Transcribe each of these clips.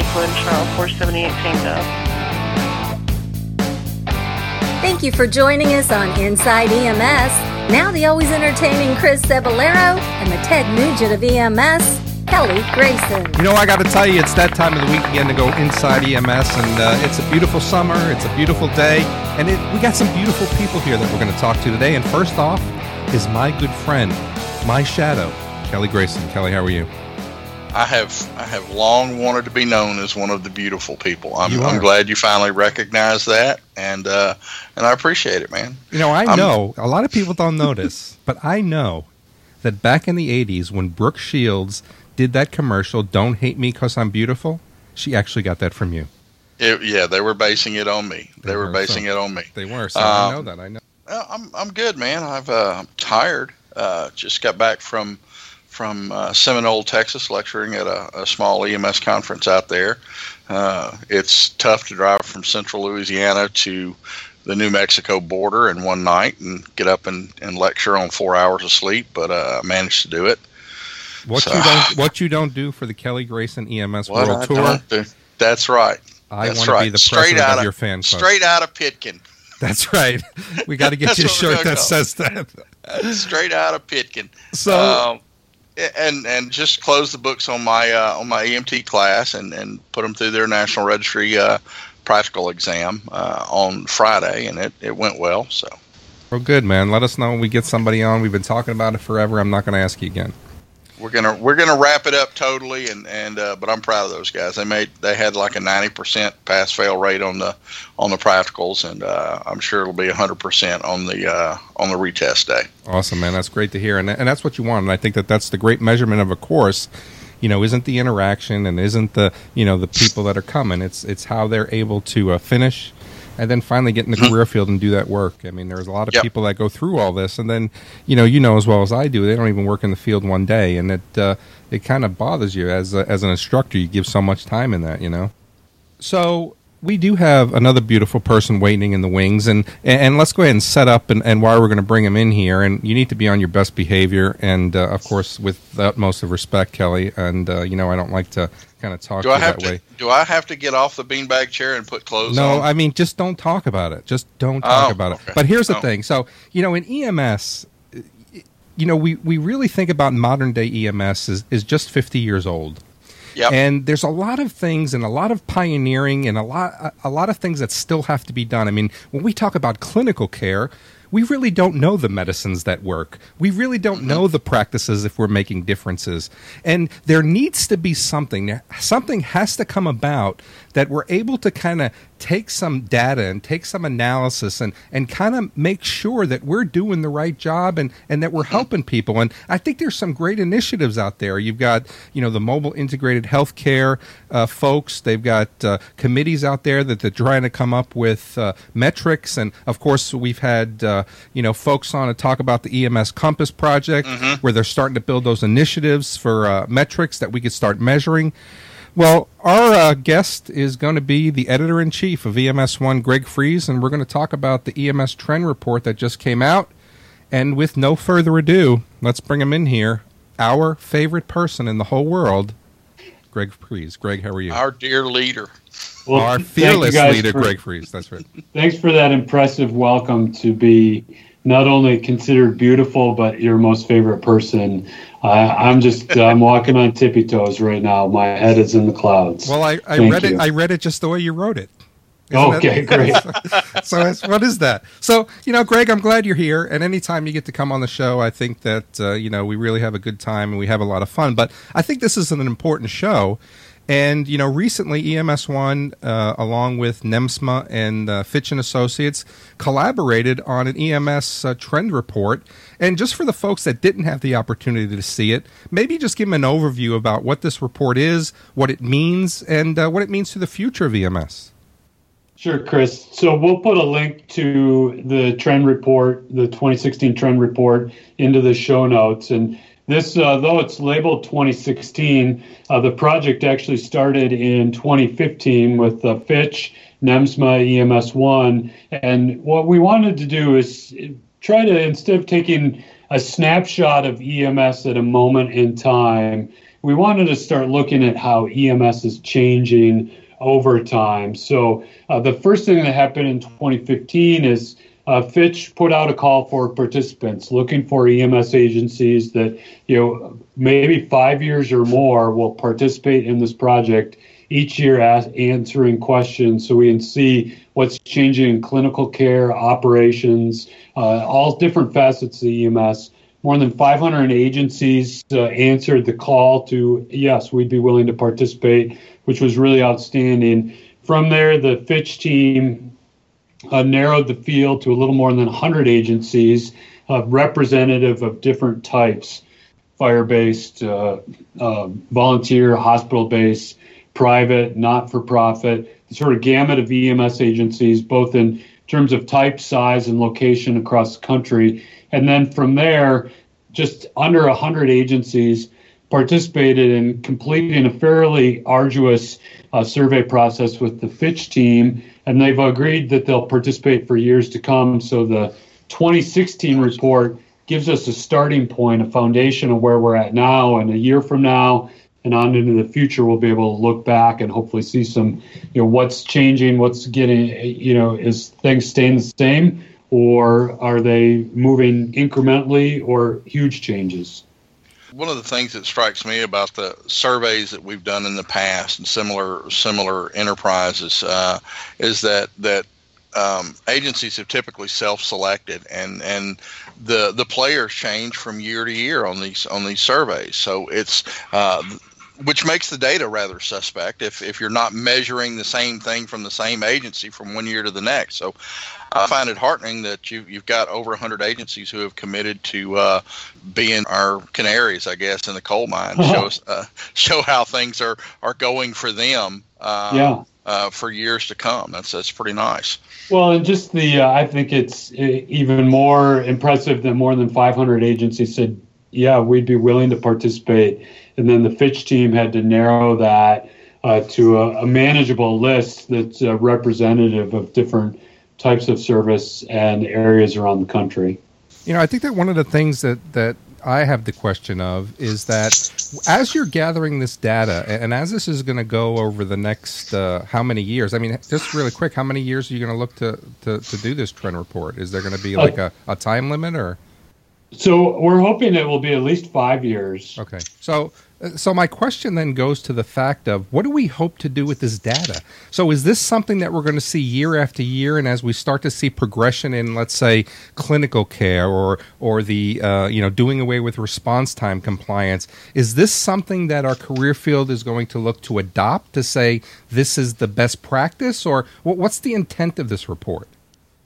Lakewood, Charles 478 Tango. Thank you for joining us on Inside EMS. Now the always entertaining Chris Cebollero and the Ted Nugent of EMS, Kelly Grayson. You know, I got to tell you, it's that time of the week again to go inside EMS, and uh, it's a beautiful summer. It's a beautiful day, and it, we got some beautiful people here that we're going to talk to today. And first off is my good friend, my shadow, Kelly Grayson. Kelly, how are you? I have I have long wanted to be known as one of the beautiful people. I'm, I'm glad you finally recognize that, and uh, and I appreciate it, man. You know, I I'm, know a lot of people don't notice, but I know that back in the '80s when Brooke Shields did that commercial, "Don't Hate Me Cause I'm Beautiful," she actually got that from you. It, yeah, they were basing it on me. They, they were, were, basing so, it on me. They were. So um, I know that. I know. I'm I'm good, man. I've uh, I'm tired. Uh, just got back from from uh, Seminole, Texas, lecturing at a, a, small EMS conference out there. Uh, it's tough to drive from central Louisiana to the New Mexico border in one night and get up and, and lecture on four hours of sleep, but uh, I managed to do it. What so, you don't what you don't do for the Kelly Grayson EMS World I Tour. That's right. I want to right. be the straight president out of, of your fan club. Straight out of Pitkin. That's right. We got to get you a shirt that says that. straight out of Pitkin. So, um, and and just close the books on my uh, on my EMT class and and put them through their national registry uh, practical exam uh, on Friday, and it it went well. So. Well, good man. Let us know when we get somebody on. We've been talking about it forever. I'm not going to ask you again we're gonna we're gonna wrap it up totally and and uh, but I'm proud of those guys. They made they had like a 90 percent pass fail rate on the on the practicals, and uh, I'm sure it'll be 100 percent on the uh, on the retest day. Awesome, man. That's great to hear, and and that's what you want. And I think that that's the great measurement of a course. You know, isn't the interaction and isn't the you know the people that are coming. It's it's how they're able to uh, finish and then finally get in the mm-hmm. career field and do that work. I mean, there's a lot of yep. people that go through all this, and then you know, you know as well as I do, they don't even work in the field one day, and it uh, it kind of bothers you as a, as an instructor. You give so much time in that, you know. So we do have another beautiful person waiting in the wings, and and let's go ahead and set up and, and why we're going to bring him in here. And you need to be on your best behavior, and uh, of course, with the utmost of respect, Kelly. And uh, you know, I don't like to kind of talk do I have that to, way. Do I have to get off the beanbag chair and put clothes no, on? No, I mean, just don't talk about it. Just don't talk oh, about okay. it. But here's the oh. thing. So you know, in EMS, you know, we we really think about modern day EMS is is just 50 years old Yep. And there's a lot of things and a lot of pioneering and a lot a lot of things that still have to be done. I mean, when we talk about clinical care, we really don't know the medicines that work. We really don't mm-hmm. know the practices if we're making differences. And there needs to be something. Something has to come about that we're able to kind of take some data and take some analysis and, and kind of make sure that we're doing the right job and, and that we're helping people. And I think there's some great initiatives out there. You've got, you know, the mobile integrated healthcare uh, folks. They've got uh, committees out there that they're trying to come up with uh, metrics. And of course, we've had, uh, you know, folks on to talk about the EMS Compass project mm-hmm. where they're starting to build those initiatives for uh, metrics that we could start measuring. Well, our uh, guest is going to be the editor in chief of EMS1, Greg Friese, and we're going to talk about the EMS trend report that just came out. And with no further ado, let's bring him in here. Our favorite person in the whole world, Greg Friese. Greg, how are you? Our dear leader. Well, Our fearless leader, for, Greg Friese. That's right. Thanks for that impressive welcome to be not only considered beautiful, but your most favorite person. I'm just I'm walking on tippy toes right now. My head is in the clouds. Well, I, I read you. it. I read it just the way you wrote it. Isn't okay, great. so, what is that? So, you know, Greg, I'm glad you're here. And anytime you get to come on the show, I think that uh, you know we really have a good time and we have a lot of fun. But I think this is an important show and you know, recently EMS1, uh, along with NEMSMA and uh, Fitch and Associates, collaborated on an EMS uh, trend report. And just for the folks that didn't have the opportunity to see it, maybe just give them an overview about what this report is, what it means, and uh, what it means to the future of EMS. Sure, Chris. So we'll put a link to the trend report, the 2016 trend report, into the show notes. And this, uh, though it's labeled 2016, uh, the project actually started in 2015 with uh, Fitch, NEMSMA, EMS1. And what we wanted to do is try to, instead of taking a snapshot of EMS at a moment in time, we wanted to start looking at how EMS is changing over time. So uh, the first thing that happened in 2015 is uh, Fitch put out a call for participants looking for EMS agencies that, you know, maybe five years or more will participate in this project each year answering questions so we can see what's changing in clinical care, operations, uh, all different facets of EMS. More than 500 agencies uh, answered the call to, yes, we'd be willing to participate, which was really outstanding. From there, the Fitch team uh, narrowed the field to a little more than 100 agencies, uh, representative of different types fire based, uh, uh, volunteer, hospital based, private, not for profit, the sort of gamut of EMS agencies, both in terms of type, size, and location across the country. And then from there, just under 100 agencies participated in completing a fairly arduous uh, survey process with the Fitch team and they've agreed that they'll participate for years to come. So the 2016 report gives us a starting point, a foundation of where we're at now, and a year from now and on into the future, we'll be able to look back and hopefully see some, you know, what's changing, what's getting, you know, is things staying the same, or are they moving incrementally or huge changes? One of the things that strikes me about the surveys that we've done in the past and similar similar enterprises uh, is that that um, agencies have typically self-selected, and and the the players change from year to year on these on these surveys. So it's uh, which makes the data rather suspect if, if you're not measuring the same thing from the same agency from one year to the next. So I find it heartening that you, you've got over 100 agencies who have committed to uh, being our canaries, I guess, in the coal mine. show, us, uh, show how things are, are going for them uh, yeah. Uh, for years to come. That's, that's pretty nice. Well, and just the, uh, I think it's uh, even more impressive that more than 500 agencies said, yeah, we'd be willing to participate and then the Fitch team had to narrow that uh, to a, a, manageable list that's uh, representative of different types of service and areas around the country. You know, I think that one of the things that that I have the question of is that as you're gathering this data, and as this is going to go over the next uh, how many years? I mean, just really quick, how many years are you going to look to, to, to do this trend report? Is there going to be like a, a time limit or? So we're hoping it will be at least five years. Okay. So so my question then goes to the fact of what do we hope to do with this data? So is this something that we're going to see year after year, and as we start to see progression in, let's say, clinical care or or the uh, you know doing away with response time compliance, is this something that our career field is going to look to adopt to say this is the best practice, or what's the intent of this report?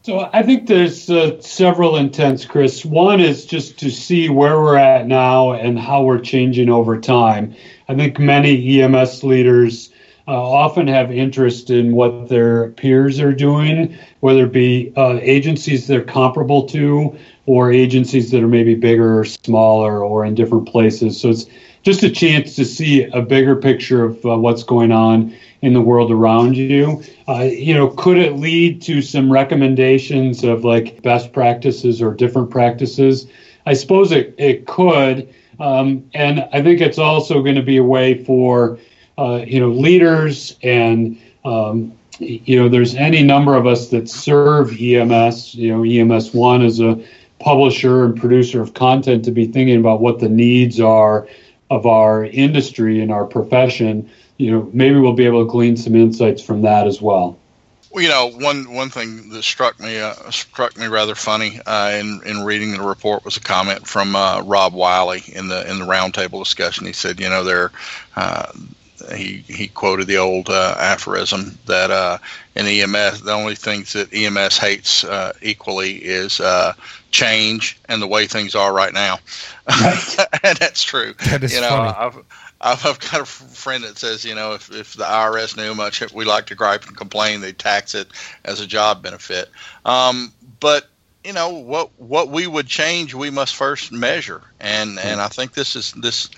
So I think there's uh, several intents, Chris. One is just to see where we're at now and how we're changing over time. I think many EMS leaders uh, often have interest in what their peers are doing, whether it be uh, agencies they're comparable to or agencies that are maybe bigger or smaller or in different places. So it's just a chance to see a bigger picture of uh, what's going on in the world around you. Uh, you know, could it lead to some recommendations of like best practices or different practices? I suppose it, it could. Um, and I think it's also going to be a way for, uh, you know, leaders and, um, you know, there's any number of us that serve EMS. You know, EMS One is a publisher and producer of content to be thinking about what the needs are of our industry and our profession you know, maybe we'll be able to glean some insights from that as well. Well, you know, one one thing that struck me uh, struck me rather funny uh, in in reading the report was a comment from uh, Rob Wylie in the in the roundtable discussion. He said, you know, there. Uh, he, he quoted the old uh, aphorism that uh, in EMS, the only things that EMS hates equally is change and the way things are right now. And that's true. That is you know, funny. I've, I've, I've got a friend that says, you know, if, if the IRS knew much, we like to gripe and complain, they tax it as a job benefit. Um, but you know what what we would change, we must first measure, and and I think this is this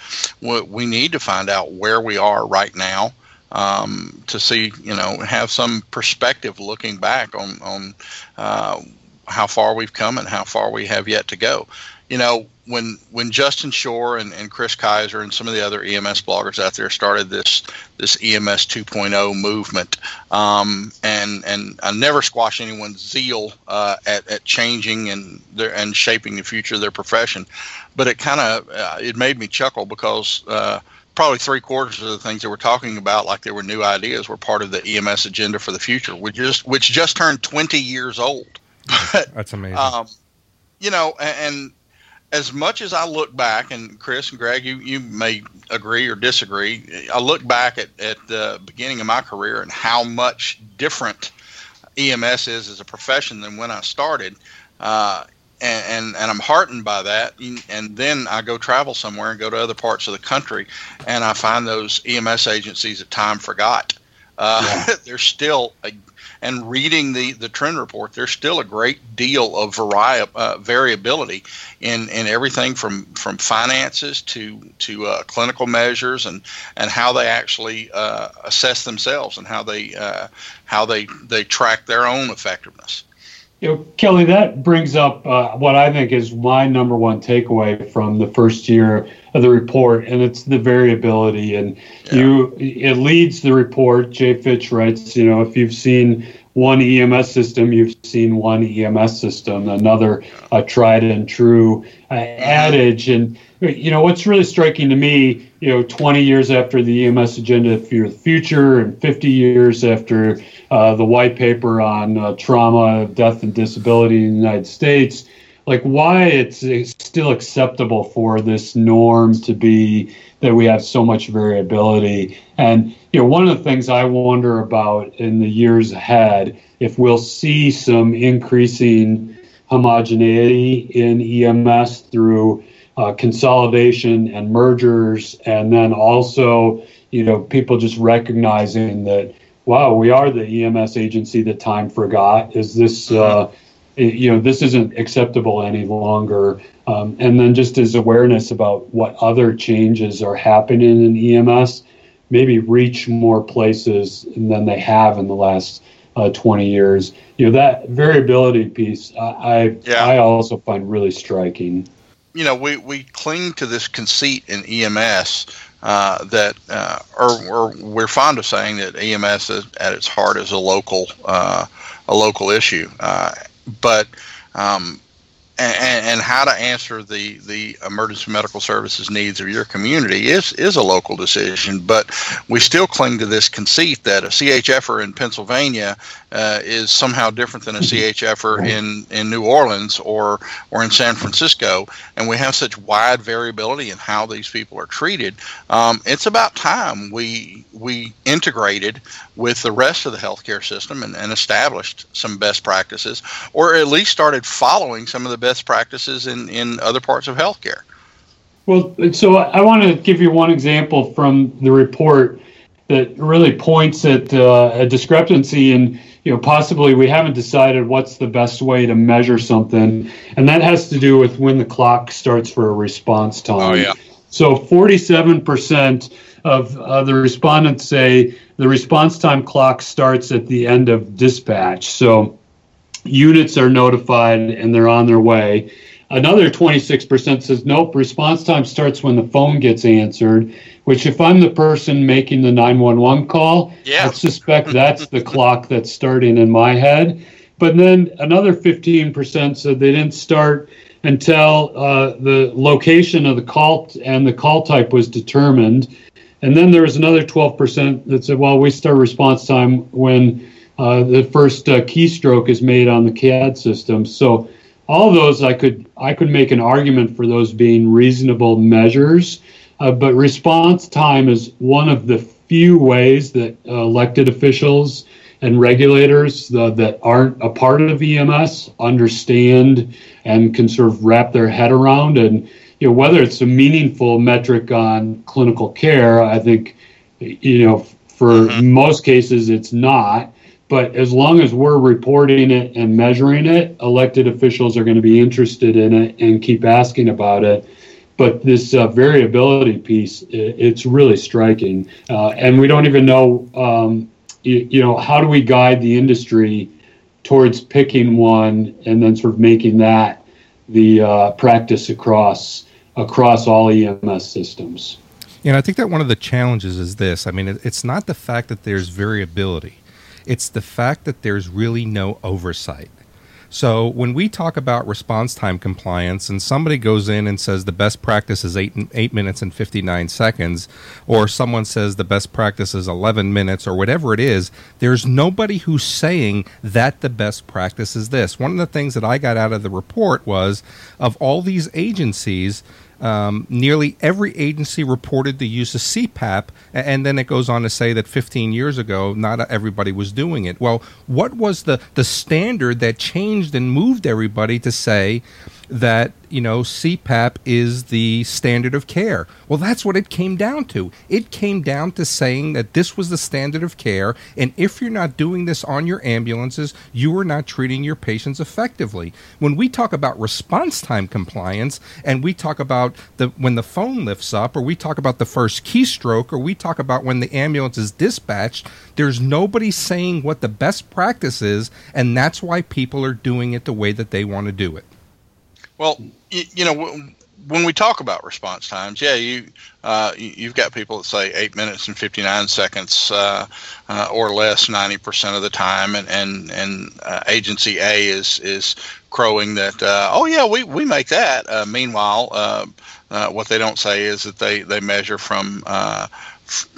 what we need to find out where we are right now. Um, to see, you know, have some perspective looking back on on uh, how far we've come and how far we have yet to go. You know, when when Justin Schorr and, and Chris Kaiser and some of the other EMS bloggers out there started this this EMS 2.0 movement, um, and and I never squash anyone's zeal uh, at, at changing and their, and shaping the future of their profession, but it kind of uh, it made me chuckle because. Uh, probably three quarters of the things that we're talking about, like they were new ideas, were part of the EMS agenda for the future, which just which just turned 20 years old. But, That's amazing. Um, you know, and, as much as I look back, and Chris and Greg, you, you may agree or disagree, I look back at, at the beginning of my career and how much different EMS is as a profession than when I started. Uh, and, and, and I'm heartened by that. And then I go travel somewhere and go to other parts of the country, and I find those EMS agencies that time forgot. Uh, yeah. there's still a and reading the, the trend report, there's still a great deal of vari- uh, variability in, in everything from, from finances to to uh, clinical measures and, and how they actually uh, assess themselves and how they uh, how they they track their own effectiveness. You know, Kelly, that brings up uh, what I think is my number one takeaway from the first year of the report, and it's the variability. And yeah. you, it leads the report. Jay Fitch writes, you know, if you've seen one EMS system, you've seen one EMS system, another uh, tried and true uh, adage. And you know what's really striking to me, you know, 20 years after the EMS agenda for the future, and 50 years after uh, the white paper on uh, trauma, death, and disability in the United States, like why it's, it's still acceptable for this norm to be that we have so much variability. And you know, one of the things I wonder about in the years ahead, if we'll see some increasing homogeneity in EMS through uh, consolidation and mergers, and then also, you know, people just recognizing that, wow, we are the EMS agency that time forgot. Is this, uh, you know, this isn't acceptable any longer. Um, and then just as awareness about what other changes are happening in EMS, maybe reach more places than they have in the last uh, 20 years. You know, that variability piece, I, I, yeah. I also find really striking you know, we, we cling to this conceit in EMS uh, that, uh, or, or, we're fond of saying that EMS is, at its heart is a local, uh, a local issue. Uh, but um, and, and, how to answer the, the emergency medical services needs of your community is, is a local decision. But we still cling to this conceit that a CHFer in Pennsylvania uh, is somehow different than a CHFer in, in New Orleans or, or in San Francisco. And we have such wide variability in how these people are treated. Um, it's about time we, we integrated with the rest of the healthcare system and, and established some best practices, or at least started following some of the best practices in, in other parts of healthcare. Well, so I want to give you one example from the report that really points at uh, a discrepancy in you know possibly we haven't decided what's the best way to measure something and that has to do with when the clock starts for a response time. Oh yeah. So 47% of uh, the respondents say the response time clock starts at the end of dispatch. So units are notified and they're on their way. Another 26% says, nope, response time starts when the phone gets answered, which, if I'm the person making the 911 call, yeah. I suspect that's the clock that's starting in my head. But then another 15% said they didn't start until uh, the location of the call and the call type was determined. And then there was another 12% that said, well, we start response time when uh, the first uh, keystroke is made on the CAD system. So all those I could I could make an argument for those being reasonable measures, uh, but response time is one of the few ways that uh, elected officials and regulators uh, that aren't a part of EMS understand and can sort of wrap their head around. And you know whether it's a meaningful metric on clinical care, I think you know for mm-hmm. most cases it's not. But as long as we're reporting it and measuring it, elected officials are going to be interested in it and keep asking about it. But this uh, variability piece, it's really striking. Uh, and we don't even know, um, you, you know, how do we guide the industry towards picking one and then sort of making that the uh, practice across across all EMS systems. And I think that one of the challenges is this. I mean, it's not the fact that there's variability; it's the fact that there's really no oversight. So when we talk about response time compliance, and somebody goes in and says the best practice is eight eight minutes and fifty nine seconds, or someone says the best practice is eleven minutes, or whatever it is, there's nobody who's saying that the best practice is this. One of the things that I got out of the report was of all these agencies um, nearly every agency reported the use of CPAP, and then it goes on to say that 15 years ago, not everybody was doing it. Well, what was the, the standard that changed and moved everybody to say that you know CPAP is the standard of care. Well, that's what it came down to. It came down to saying that this was the standard of care, and if you're not doing this on your ambulances, you are not treating your patients effectively. When we talk about response time compliance, and we talk about the when the phone lifts up, or we talk about the first keystroke, or we talk about when the ambulance is dispatched, there's nobody saying what the best practice is, and that's why people are doing it the way that they want to do it. Well, you, you know, when we talk about response times, yeah, you uh, you've got people that say eight minutes and fifty nine seconds uh, uh, or less ninety percent of the time, and and and uh, agency A is is crowing that uh, oh yeah we we make that. Uh, meanwhile, what they don't say is that they they measure from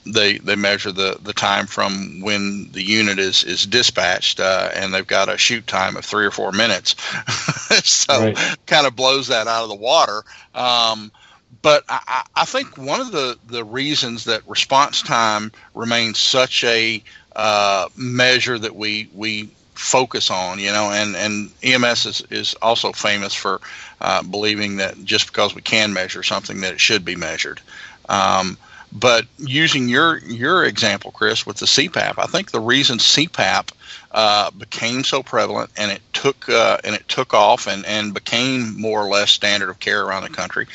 they they measure the the time from when the unit is is dispatched, uh, and they've got a chute time of three or four minutes. so right. kind of blows that out of the water. Um, but I, I, think one of the the reasons that response time remains such a uh, measure that we we focus on, you know, and, and EMS is, is also famous for uh, believing that just because we can measure something that it should be measured. Um, but using your your example, Chris, with the CPAP, I think the reason CPAP uh, became so prevalent and it took uh, and it took off and, and became more or less standard of care around the country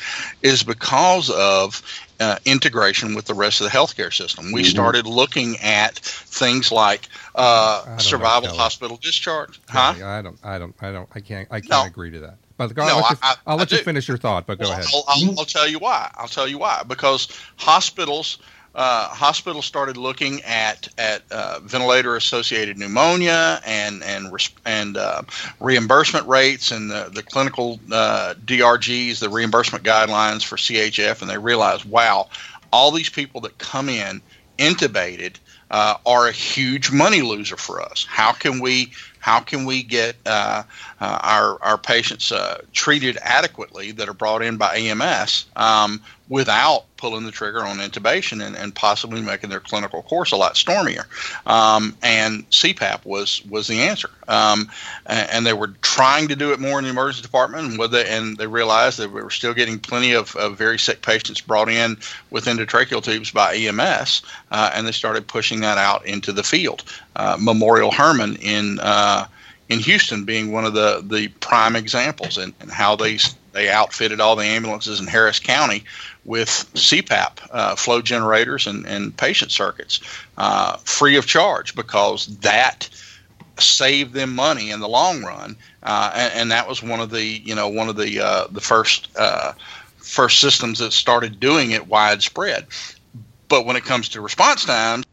is because of uh, integration with the rest of the healthcare system. We mm-hmm. started looking at things like uh, survival know, hospital discharge. Huh? I don't. I don't. I don't. I can't. I can't no. agree to that. But go, no, I'll let, you, I, I'll let you finish your thought. But go well, ahead. I'll, I'll, I'll, tell you why. I'll tell you why. Because hospitals. Uh, hospitals started looking at at uh, ventilator associated pneumonia and and and uh, reimbursement rates and the, the clinical uh, DRGs, the reimbursement guidelines for CHF, and they realized, wow, all these people that come in intubated uh, are a huge money loser for us. How can we how can we get uh, uh, our our patients uh, treated adequately that are brought in by EMS um, without pulling the trigger on intubation and, and possibly making their clinical course a lot stormier. Um, and CPAP was was the answer. Um, and, they were trying to do it more in the emergency department, and, they, and they realized that we were still getting plenty of, of very sick patients brought in with endotracheal tubes by EMS, uh, and they started pushing that out into the field. Uh, Memorial Hermann in uh, in Houston being one of the, the prime examples and, and how they they outfitted all the ambulances in Harris County with CPAP uh, flow generators and, and patient circuits uh, free of charge because that saved them money in the long run. Uh, and, and, that was one of the you know one of the uh, the first uh, first systems that started doing it widespread. But when it comes to response times,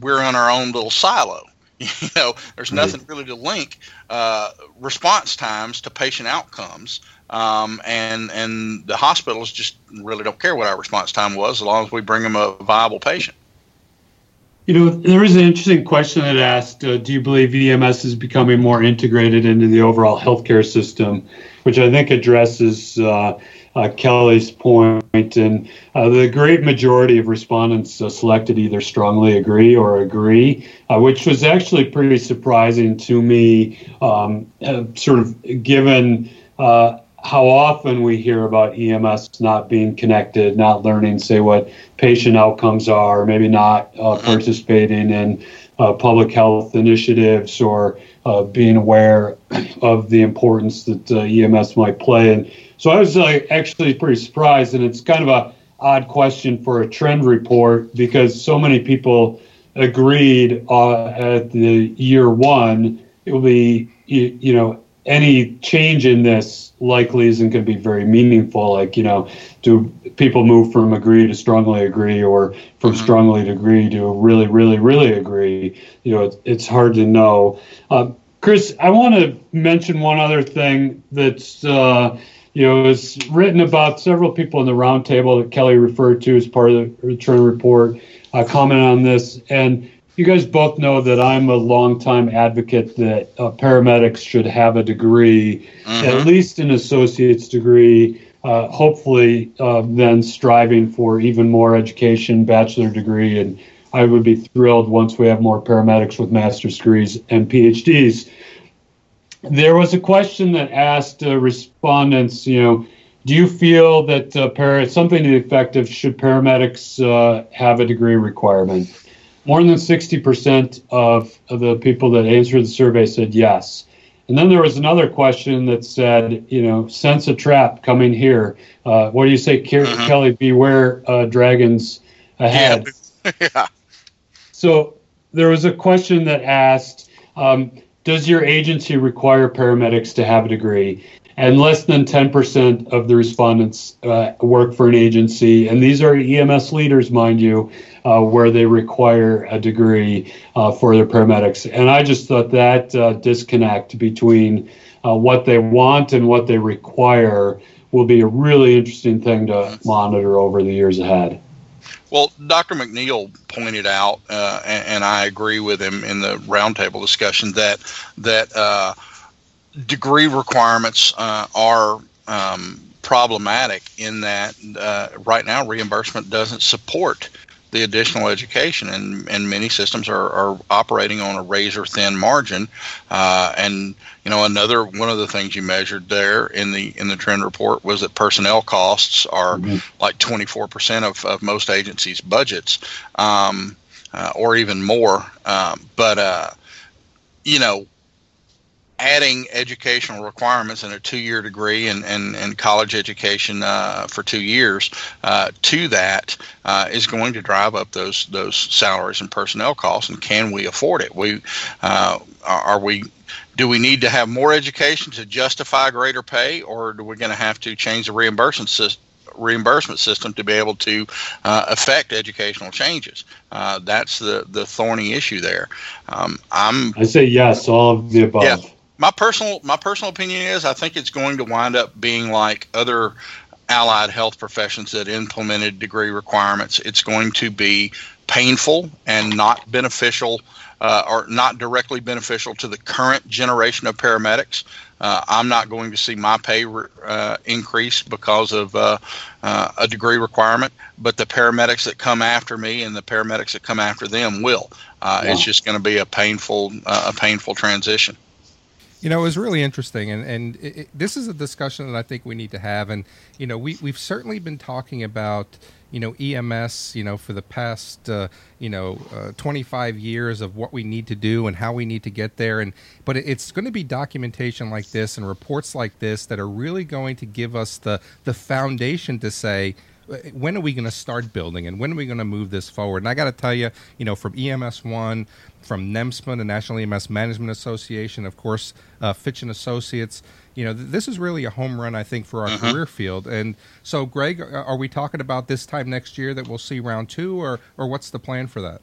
we're in our own little silo. You know, there's nothing really to link uh, response times to patient outcomes. Um, and and the hospitals just really don't care what our response time was as long as we bring them a viable patient. You know, there is an interesting question that asked uh, Do you believe EMS is becoming more integrated into the overall healthcare system? Which I think addresses uh, uh, Kelly's. And uh, the great majority of respondents uh, selected either strongly agree or agree, uh, which was actually pretty surprising to me, um, sort of given how often we hear about EMS not being connected, not learning, say, what patient outcomes are, maybe not uh, mm-hmm. participating in uh, public health initiatives or uh, being aware of the importance that uh, EMS might play. And so I was uh, actually pretty surprised, and it's kind of a odd question for a trend report because so many people agreed uh, at the year one it will be you, you know any change in this likely isn't going to be very meaningful. Like, you know, do people move from agree to strongly agree or from mm-hmm. strongly to agree to really, really, really agree? You know, it's, it's hard to know. Uh, Chris, I want to mention one other thing that's, uh, you know, is written about several people in the roundtable that Kelly referred to as part of the return report, uh, comment on this. And you guys both know that I'm a longtime advocate that uh, paramedics should have a degree, mm-hmm. at least an associate's degree. Uh, hopefully, uh, then striving for even more education, bachelor degree, and I would be thrilled once we have more paramedics with master's degrees and PhDs. There was a question that asked uh, respondents, you know, do you feel that uh, para, something to the effect of should paramedics uh, have a degree requirement? More than 60% of, of the people that answered the survey said yes. And then there was another question that said, you know, sense a trap coming here. Uh, what do you say, mm-hmm. Kelly? Beware uh, dragons ahead. Yeah. yeah. So there was a question that asked, um, does your agency require paramedics to have a degree? And less than 10% of the respondents uh, work for an agency. And these are EMS leaders, mind you uh, where they require a degree uh, for their paramedics. And I just thought that uh, disconnect between uh, what they want and what they require will be a really interesting thing to monitor over the years ahead. Well, Dr. McNeil pointed out, uh, and, and, I agree with him in the roundtable discussion that that degree requirements are um, problematic in that uh, right now reimbursement doesn't support the additional education, and, and many systems are, are operating on a razor thin margin. Uh, and you know, another one of the things you measured there in the in the trend report was that personnel costs are mm-hmm. like 24 percent of, of most agencies' budgets, um, uh, or even more. Um, but uh, you know, adding educational requirements and a two-year degree and, and, and college education uh, for two years uh, to that uh, is going to drive up those those salaries and personnel costs. And can we afford it? We uh, are we do we need to have more education to justify greater pay, or are we going to have to change the reimbursement system? reimbursement system to be able to uh, affect educational changes. Uh, that's the the thorny issue there. Um, I'm. I say yes, all of the above. Yeah, my personal my personal opinion is I think it's going to wind up being like other allied health professions that implemented degree requirements. It's going to be painful and not beneficial, uh, or not directly beneficial to the current generation of paramedics. Uh, I'm not going to see my pay uh, increase because of uh, uh, a degree requirement, but the paramedics that come after me and the paramedics that come after them will. Uh, yeah. It's just going to be a painful, a painful transition. You know, it was really interesting, and and it, it, this is a discussion that I think we need to have. And you know, we we've certainly been talking about you know EMS, you know, for the past uh, you know uh, 25 years of what we need to do and how we need to get there. And but it, it's going to be documentation like this and reports like this that are really going to give us the the foundation to say when are we going to start building and when are we going to move this forward? And I got to tell you, you know, from EMS One, from NEMSMA, the National EMS Management Association, of course, uh, Fitch and Associates. You know, th- this is really a home run, I think, for our mm-hmm. career field. And so, Greg, are we talking about this time next year that we'll see round two, or or what's the plan for that?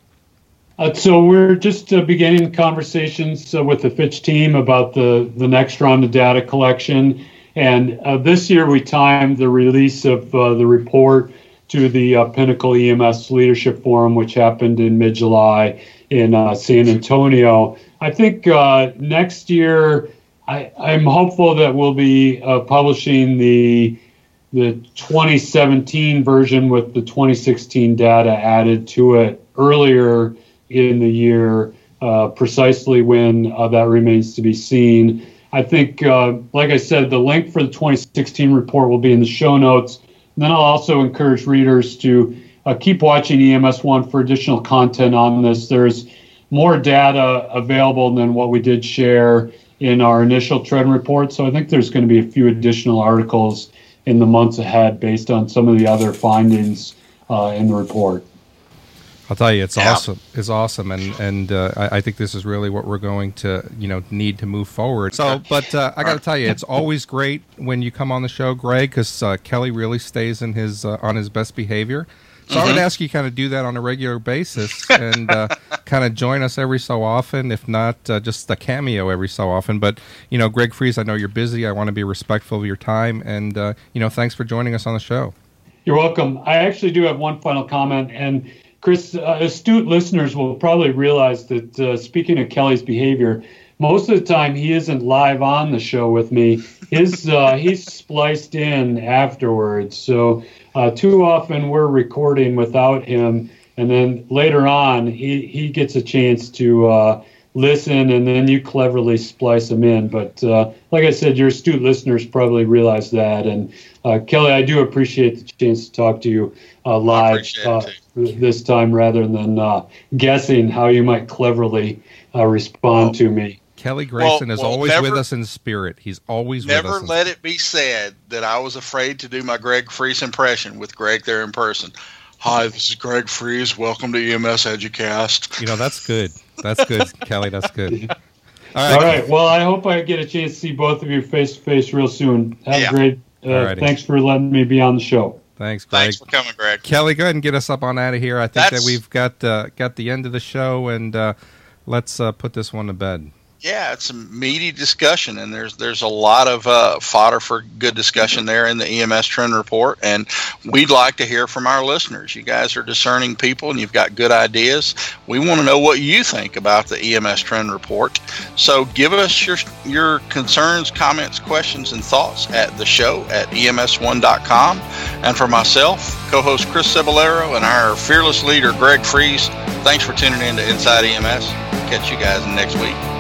Uh, so we're just uh, beginning conversations uh, with the Fitch team about the the next round of data collection and uh, this year we timed the release of uh, the report to the uh, Pinnacle EMS Leadership Forum, which happened in mid July in uh, San Antonio. I think uh, next year, I, am hopeful that we'll be uh, publishing the the 2017 version with the 2016 data added to it earlier in the year. precisely when that remains to be seen. I think, uh, like I said, the link for the 2016 report will be in the show notes. And then I'll also encourage readers to uh, keep watching EMS One for additional content on this. There's more data available than what we did share in our initial trend report. So I think there's going to be a few additional articles in the months ahead based on some of the other findings uh, in the report. I'll tell you, it's Yeah. awesome. It's awesome, and and uh, I, I think this is really what we're going to you know need to move forward. So, but uh, I got to tell you, it's always great when you come on the show, Greg, because uh, Kelly really stays in his uh, on his best behavior. So I would ask you kind of do that on a regular basis and uh, kind of join us every so often, if not uh, just a cameo every so often. But you know, Greg Friese, I know you're busy. I want to be respectful of your time, and uh, you know, thanks for joining us on the show. You're welcome. I actually do have one final comment, and Chris, uh, astute listeners will probably realize that uh, speaking of Kelly's behavior, most of the time he isn't live on the show with me. His uh, he's spliced in afterwards, so uh, too often we're recording without him, and then later on he he gets a chance to. Uh, listen and then you cleverly splice them in but uh, like i said your astute listeners probably realize that and uh, kelly i do appreciate the chance to talk to you uh, live this time rather than uh, guessing how you might cleverly uh, respond to me Kelly Grayson Well- is well, always never- with us in spirit. He's always with Never us. let it be said that I was afraid to do my Greg Friese impression with Greg there in person. Hi, this is Greg Friese. Welcome to EMS Educast. You know, that's good. That's good, Kelly. That's good. All right. all right well i hope i get a chance to see both of you face to face real soon have Yeah. a great uh, thanks for letting me be on the show Thanks, Greg. Thanks for coming, Greg. Kelly, go ahead and get us up on out of here. I think That's- that we've got uh, got the end of the show, and uh, let's uh, put this one to bed. Yeah, it's a meaty discussion, and there's there's a lot of uh, fodder for good discussion there in the EMS trend report. And we'd like to hear from our listeners. You guys are discerning people, and you've got good ideas. We want to know what you think about the EMS trend report. So give us your your concerns, comments, questions, and thoughts at the show at E ems1.com. And for myself, co-host Chris Cebollero, and our fearless leader Greg Friese, thanks for tuning in to Inside EMS. Catch you guys next week.